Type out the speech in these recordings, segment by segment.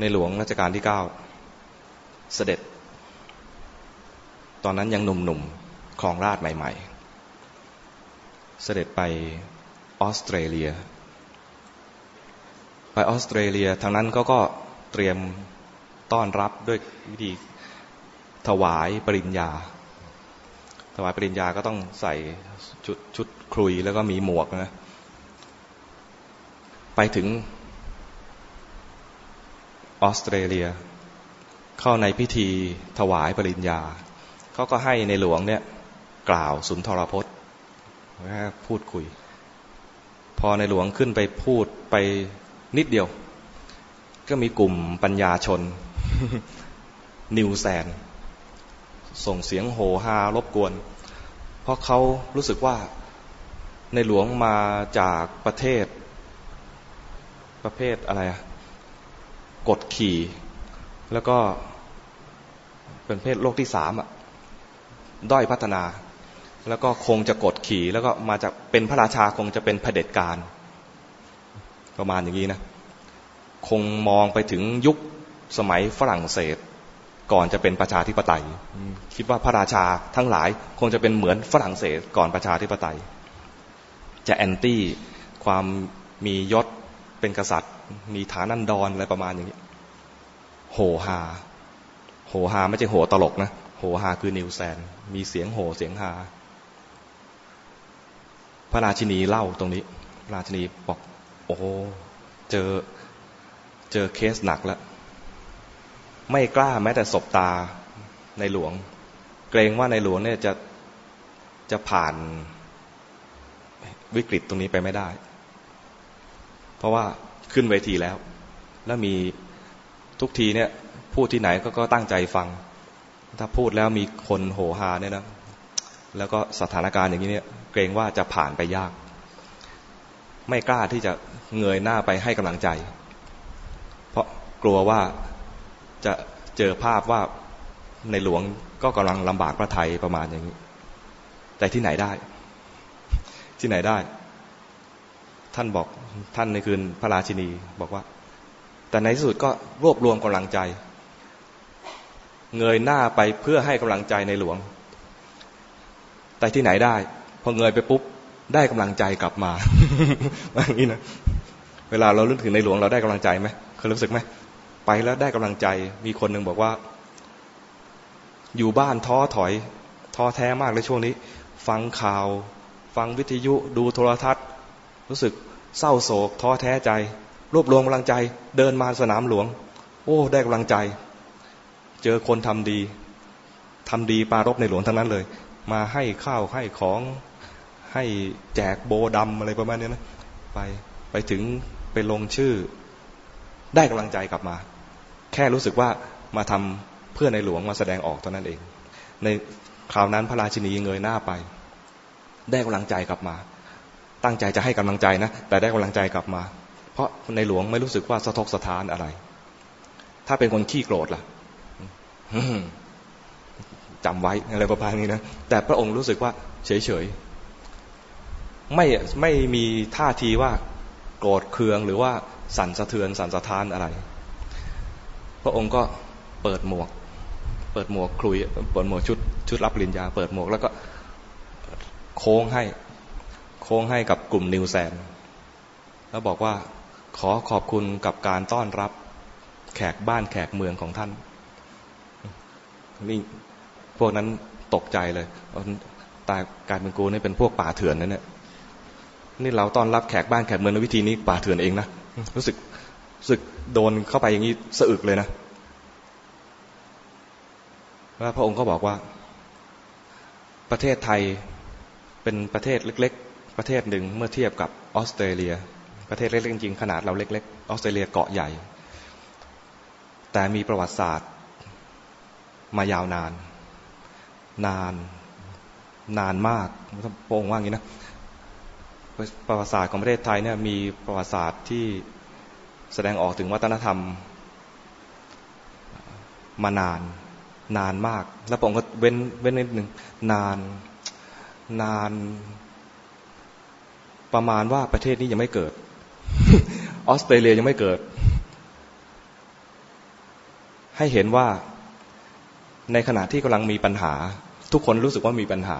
ในหลวงรัชกาลที่เก้าเสด็จ ตอนนั้นยังหนุ่มๆครองราชใหม่ ๆ เสด็จไปออสเตรเลีย ไปออสเตรเลียทางนั้นก็ก็เตรียมต้อนรับด้วยวิธีถวายปริญญา ถวายปริญญาก็ต้องใส่ชุดชุดคลุยแล้วก็มีหมวกนะ ไปถึง ออสเตรเลีย เข้าในพิธีถวายปริญญา เขาก็ให้ในหลวงเนี่ยกล่าวสุนทรพจน์พูดคุย พอในหลวงขึ้นไปพูดไปนิดเดียว ก็มีกลุ่มปัญญาชน นิวแซน ส่งเสียงโหฮารบกวน เพราะเขารู้สึกว่าในหลวงมาจากประเทศประเภทอะไรอะ กดขี่ แล้วก็เป็นเพศโลกที่สามอะด้อยพัฒนา แล้วก็คงจะกดขี่แล้วก็มาจากเป็นพระราชาคงจะเป็นเผด็จการประมาณอย่างนี้นะ คงมองไปถึงยุคสมัยฝรั่งเศส ก่อนจะเป็นประชาธิปไตย คิดว่าพระราชาทั้งหลายคงจะเป็นเหมือนฝรั่งเศสก่อนประชาธิปไตย จะแอนตี้ความมียศเป็นกษัตริย์ มีฐานันดรอะไรประมาณอย่างนี้ โหฮาโหฮาไม่ใช่โหตลกนะ โหฮาคือนิวแซน มีเสียงโหเสียงฮาพระราชินีเล่าตรงนี้ พระราชินีบอก โอ้เจอเจอเคสหนักแล้ว ไม่กล้าแม้แต่ศบตาในหลวง เกรงว่าในหลวงเนี่ยจะจะผ่านวิกฤตตรงนี้ไปไม่ได้ เพราะว่า ขึ้นเวทีแล้ว แล้วมีทุกทีเนี่ย พูดที่ไหนก็ก็ตั้งใจฟัง ถ้าพูดแล้วมีคนโหฮาเนี่ยนะแล้วก็สถานการณ์อย่างนี้เนี่ย เกรงว่าจะผ่านไปยาก ไม่กล้าที่จะเงยหน้าไปให้กำลังใจ เพราะกลัวว่าจะเจอภาพว่าในหลวงก็กำลังลำบากพระไทยประมาณอย่างนี้ แต่ที่ไหนได้ ที่ไหนได้ ท่านบอกท่านในคืนพระราชินีบอกว่า แต่ในที่สุดก็รวบรวมกำลังใจ เงยหน้าไปเพื่อให้กำลังใจในหลวง แต่ที่ไหนได้ พอเงยไปปุ๊บได้กำลังใจกลับมาอย่างนี้นะเวลาเราลึกถึงในหลวงเราได้กำลังใจไหมเคยรู้สึกไหมไปแล้วได้กำลังใจ มีคนหนึ่งบอกว่า อยู่บ้านท้อถอยท้อแท้มากเลยช่วงนี้ ฟังข่าว ฟังวิทยุดูโทรทัศน์ รู้สึกเศร้าโศกท้อแท้ใจ รวบรวมกำลังใจ เดินมาสนามหลวง โอ้ ได้กำลังใจ เจอคนทำดีทำดีปารบในหลวงทั้งนั้นเลย มาให้ข้าวให้ของให้แจกโบดำอะไรประมาณนี้นะไปไปถึงไปลงชื่อ ได้กำลังใจกลับมา แค่รู้สึกว่ามาทำเพื่อในหลวงมาแสดงออกเท่านั้นเอง ในคราวนั้นพระราชินีเงยหน้าไป ได้กำลังใจกลับมา ตั้งใจจะให้กำลังใจนะ แต่ได้กำลังใจกลับมา เพราะในหลวงไม่รู้สึกว่าสะทกสะท้านอะไร ถ้าเป็นคนขี้โกรธล่ะจำไว้อะไรประมาณนี้นะ แต่พระองค์รู้สึกว่า เฉยเฉยไม่ไม่มีท่าทีว่าโกรธเคืองหรือว่าสั่นสะเทือนสั่นสะท้านอะไร พระองค์ก็เปิดหมวก เปิดหมวกคลุยเปิดหมวกชุดชุดรับปริญญา เปิดหมวกแล้วก็โค้งให้ โค้งให้กับกลุ่มนิวแซนแล้วบอกว่าขอขอบคุณกับการต้อนรับแขกบ้านแขกเมืองของท่าน นี่พวกนั้นตกใจเลยตายการเป็นกูนี่เป็นพวกป่าเถื่อนนั่นเนี่ยนี่เราต้อนรับแขกบ้านแขกเมืองในวิธีนี้ป่าเถื่อนเองนะรู้สึกสึกโดนเข้าไปอย่างนี้สะอึกเลยนะแล้วพระองค์ก็บอกว่า ประเทศไทยเป็นประเทศเล็ก ประเทศหนึ่งเมื่อเทียบกับออสเตรเลีย ประเทศเล็กๆจริงขนาดเราเล็กๆออสเตรเลียเกาะใหญ่ แต่มีประวัติศาสตร์มายาวนาน นานนานมากพระองค์ว่างี้นะประวัติศาสตร์ของประเทศไทยเนี่ยมีประวัติศาสตร์ที่แสดงออกถึงวัฒนธรรมมานาน นานมาก แล้วผมก็เว้นเว้นนิดหนึ่งนานนาน ประมาณว่าประเทศนี้ยังไม่เกิด ออสเตรเลียยังไม่เกิด ให้เห็นว่าในขณะที่กำลังมีปัญหา ทุกคนรู้สึกว่ามีปัญหา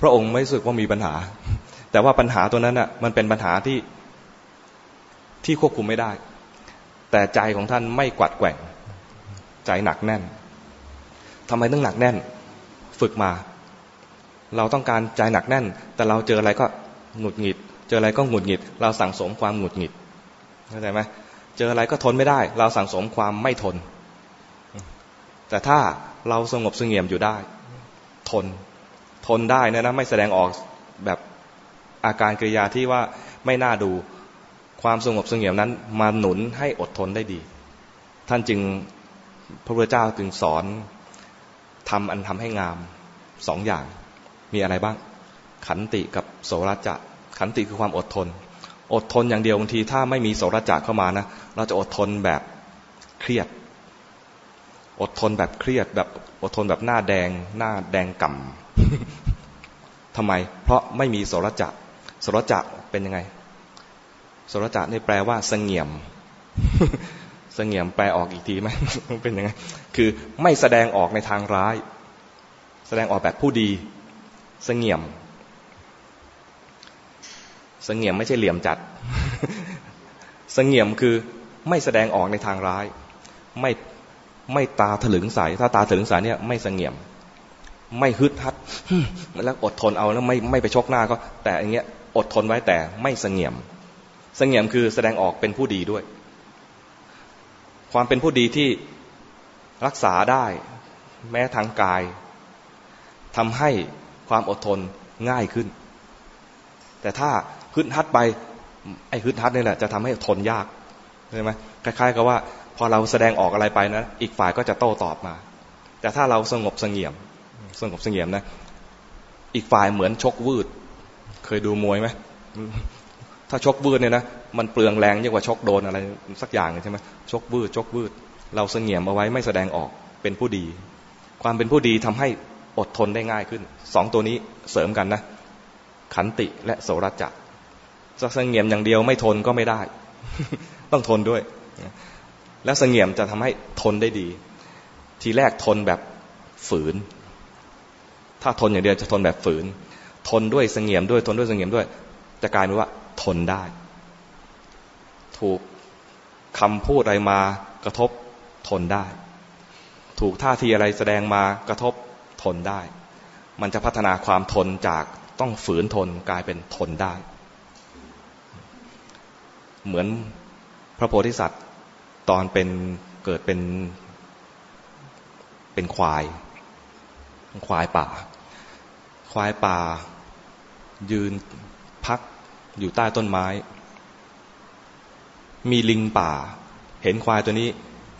พระองค์ไม่รู้สึกว่ามีปัญหา แต่ว่าปัญหาตัวนั้นอะ มันเป็นปัญหาที่ที่ควบคุมไม่ได้ แต่ใจของท่านไม่กวัดแกว่ง ใจหนักแน่นทำไมต้องหนักแน่น ฝึกมา เราต้องการใจหนักแน่น แต่เราเจออะไรก็ หงุดหงิด เจออะไรก็หงุดหงิด เราสั่งสมความหงุดหงิดเข้าใจไหมเจออะไรก็ทนไม่ได้ เราสั่งสมความไม่ทน แต่ถ้าเราสงบสงเงียมอยู่ได้ ทนทนได้นะนะไม่แสดงออกแบบอาการกริยาที่ว่าไม่น่าดูความสงบสงเงียมนั้น มาหนุนให้อดทนได้ดี ท่านจึงพระพุทธเจ้าจึงสอนทำอันทำให้งามสองอย่างมีอะไรบ้าง ขันติกับโสรจะขันติคือความอดทน อดทนอย่างเดียวบางทีถ้าไม่มีโสรจะเข้ามานะเราจะอดทนแบบเครียด อดทนแบบเครียด แบบอดทนแบบหน้าแดง หน้าแดงก่ำทำไม เพราะไม่มีโสรจะโสรจะเป็นยังไงโสรจะนี่แปลว่าเสงี่ยมเสงี่ยมแปลออกอีกทีไหมเป็นยังไง คือไม่แสดงออกในทางร้าย แสดงออกแบบผู้ดี เสงี่ยม สงี่ยมไม่ใช่เหลี่ยมจัดเสงี่ยมคือไม่แสดงออกในทางร้าย ไม่ไม่ตาถลึงใสถ้าตาถลึงใสเนี่ยไม่เสงี่ยม ไม่ฮึดฮัดแล้วอดทนเอาแล้วไม่ไม่ไปชกหน้าก็ แต่อย่างเงี้ยอดทนไว้แต่ไม่เสงี่ยมเสงี่ยมคือแสดงออกเป็นผู้ดีด้วย ความเป็นผู้ดีที่รักษาได้แม้ทางกายทำให้ความอดทนง่ายขึ้น แต่ถ้า ฮึดฮัดไป ไอ้ฮึดฮัดนี่แหละจะทำให้ทนยากใช่ไหมคล้ายๆกับว่า พอเราแสดงออกอะไรไปนะอีกฝ่ายก็จะโต้ตอบมา แต่ถ้าเราสงบสงเงียม สงบสงเงียมนะ อีกฝ่ายเหมือนชกวืด เคยดูมวยไหมถ้าชกวืดเนี่ยนะมันเปลืองแรงยิ่งกว่าชกโดนอะไรสักอย่างใช่ไหมชกวืดชกวืด เราเสงี่ยมเอาไว้ไม่แสดงออกเป็นผู้ดี ความเป็นผู้ดีทำให้อดทนได้ง่ายขึ้น สองตัวนี้เสริมกันนะ ขันติและโสรจัก จะเสงี่ยมอย่างเดียวไม่ทนก็ไม่ได้ ต้องทนด้วย แล้วเสงี่ยมจะทำให้ทนได้ดี ทีแรกทนแบบฝืน ถ้าทนอย่างเดียวจะทนแบบฝืน ทนด้วยเสงี่ยมด้วยทนด้วยเสงี่ยมด้วย จะกลายเป็นว่า ทนได้ ถูกคำพูดอะไรมากระทบทนได้ ถูกท่าทีอะไรแสดงมากระทบทนได้ มันจะพัฒนาความทนจากต้องฝืนทนกลายเป็นทนได้ เหมือนพระโพธิสัตว์ตอนเป็นเกิดเป็นเป็นควาย ควายป่า ควายป่า ยืนพักอยู่ใต้ต้นไม้ มีลิงป่า เห็นควายตัวนี้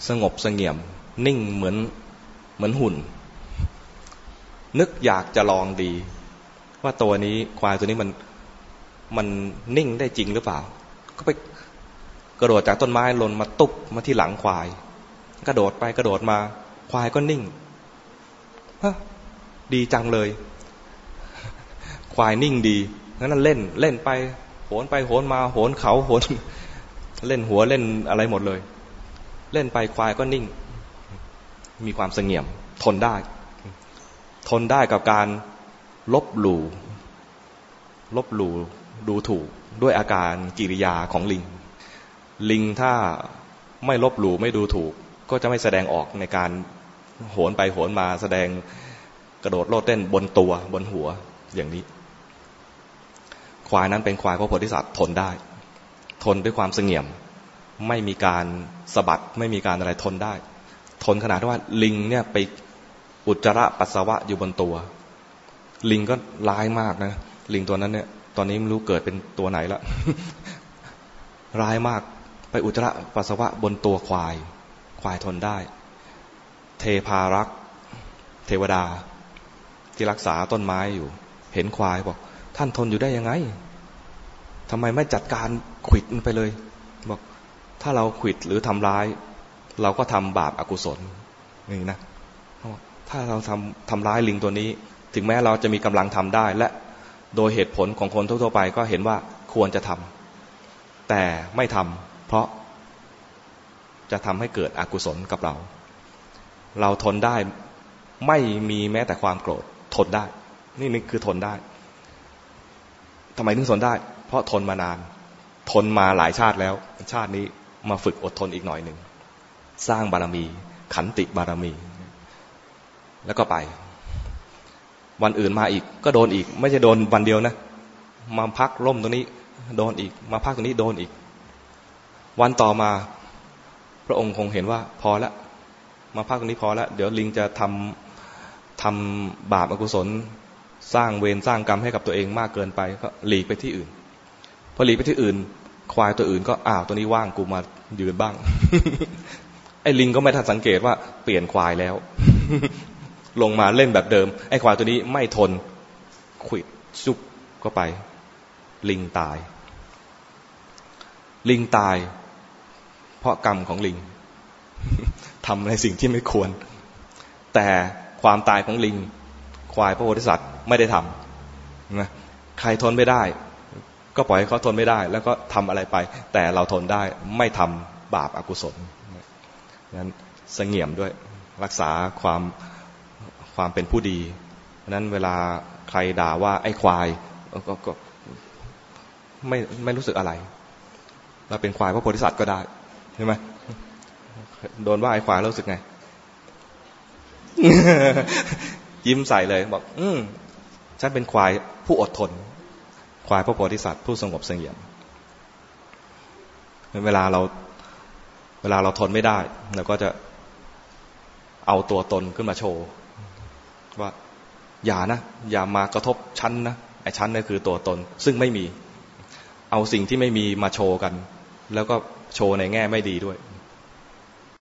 สงบสงเงียม นิ่งเหมือนเหมือนหุ่น นึกอยากจะลองดี ว่าตัวนี้ควายตัวนี้มันมันนิ่งได้จริงหรือเปล่า ก็ไป กระโดดจากต้นไม้ลนมาตุ๊บมาที่หลังควาย กระโดดไปกระโดดมา ควายก็นิ่งฮะดีจังเลย ควายนิ่งดีงั้นเล่นเล่นไป โหนไปโหนมา โหนเขาโหน เล่นหัวเล่นอะไรหมดเลย เล่นไปควายก็นิ่ง มีความเสงี่ยม ทนได้ ทนได้กับการลบหลู่ลบหลู่ดูถูกด้วยอาการกิริยาของลิง ลิงถ้าไม่ลบหลู่ไม่ดูถูก ก็จะไม่แสดงออกในการโหนไปโหนมาแสดงกระโดดโลดเต้นบนตัวบนหัวอย่างนี้ ควายนั้นเป็นควายพระโพธิสัตว์ทนได้ ทนด้วยความเสงี่ยม ไม่มีการสะบัดไม่มีการอะไรทนได้ ทนขนาดที่ว่าลิงเนี่ยไปอุจจาระปัสสาวะอยู่บนตัว ลิงก็ร้ายมากนะ ลิงตัวนั้นเนี่ย ตอนนี้ไม่รู้เกิดเป็นตัวไหนละร้ายมาก ไปอุจจาระปัสสาวะบนตัวควาย ควายทนได้ เทพารักษ์เทวดา ที่รักษาต้นไม้อยู่ เห็นควายบอก ท่านทนอยู่ได้ยังไงทำไมไม่จัดการขิดไปเลย บอก ถ้าเราขิดหรือทำร้าย เราก็ทำบาปอากุศลนี่นะถ้าเราทำทำร้ายลิงตัวนี้ ถึงแม้เราจะมีกำลังทำได้ และโดยเหตุผลของคนทั่วไปก็เห็นว่าควรจะทำแต่ไม่ทำ เพราะจะทำให้เกิดอกุศลกับเรา เราทนได้ไม่มีแม้แต่ความโกรธ ทนได้ นี่นี่คือทนได้ทำไมถึงทนได้ เพราะทนมานาน ทนมาหลายชาติแล้ว ชาตินี้มาฝึกอดทนอีกหน่อยหนึ่ง สร้างบารมี ขันติบารมี แล้วก็ไป วันอื่นมาอีก ก็โดนอีก ไม่ใช่โดนวันเดียวนะ มาพักร่มตรงนี้ โดนอีก มาพักตรงนี้โดนอีก วันต่อมา พระองค์คงเห็นว่าพอแล้วมาพักตรงนี้พอแล้วเดี๋ยวลิงจะทำทำบาปอกุศล สร้างเวรสร้างกรรมให้กับตัวเองมากเกินไป ก็หลีกไปที่อื่น พอหลีกไปที่อื่น ควายตัวอื่นก็อ้าวตัวนี้ว่างกูมายืนบ้าง ไอ้ลิงก็ไม่ทันสังเกตว่าเปลี่ยนควายแล้ว ลงมาเล่นแบบเดิม ไอ้ควายตัวนี้ไม่ทนขุดซุกก็ไป ลิงตาย ลิงตาย เพราะกรรมของลิงทำในสิ่งที่ไม่ควร แต่ความตายของลิง ควายพระโพธิสัตว์ไม่ได้ทำนะใครทนไม่ได้ ก็ปล่อยให้เขาทนไม่ได้ แล้วก็ทำอะไรไป แต่เราทนได้ไม่ทำบาปอากุศลนั้นเสงี่ยมด้วยรักษาความความเป็นผู้ดีนั้นเวลาใครด่าว่าไอ้ควายก็ก็ไม่ไม่รู้สึกอะไรเราเป็นควายพระโพธิสัตว์ก็ได้ ใช่ไหมโดนว่าไอ้ควายรู้สึกไง ยิ้มใส่เลยบอก อืมฉันเป็นควายผู้อดทน ควายพระโพธิสัตว์ผู้สงบเสงี่ยมเวลาเรา เวลาเราทนไม่ได้เราก็จะเอาตัวตนขึ้นมาโชว์ว่าอย่านะ อย่ามากระทบชั้นนะไอ้ชั้นนี่คือตัวตน ซึ่งไม่มี เอาสิ่งที่ไม่มีมาโชว์กัน แล้วก็ โชว์ในแง่ไม่ดีด้วย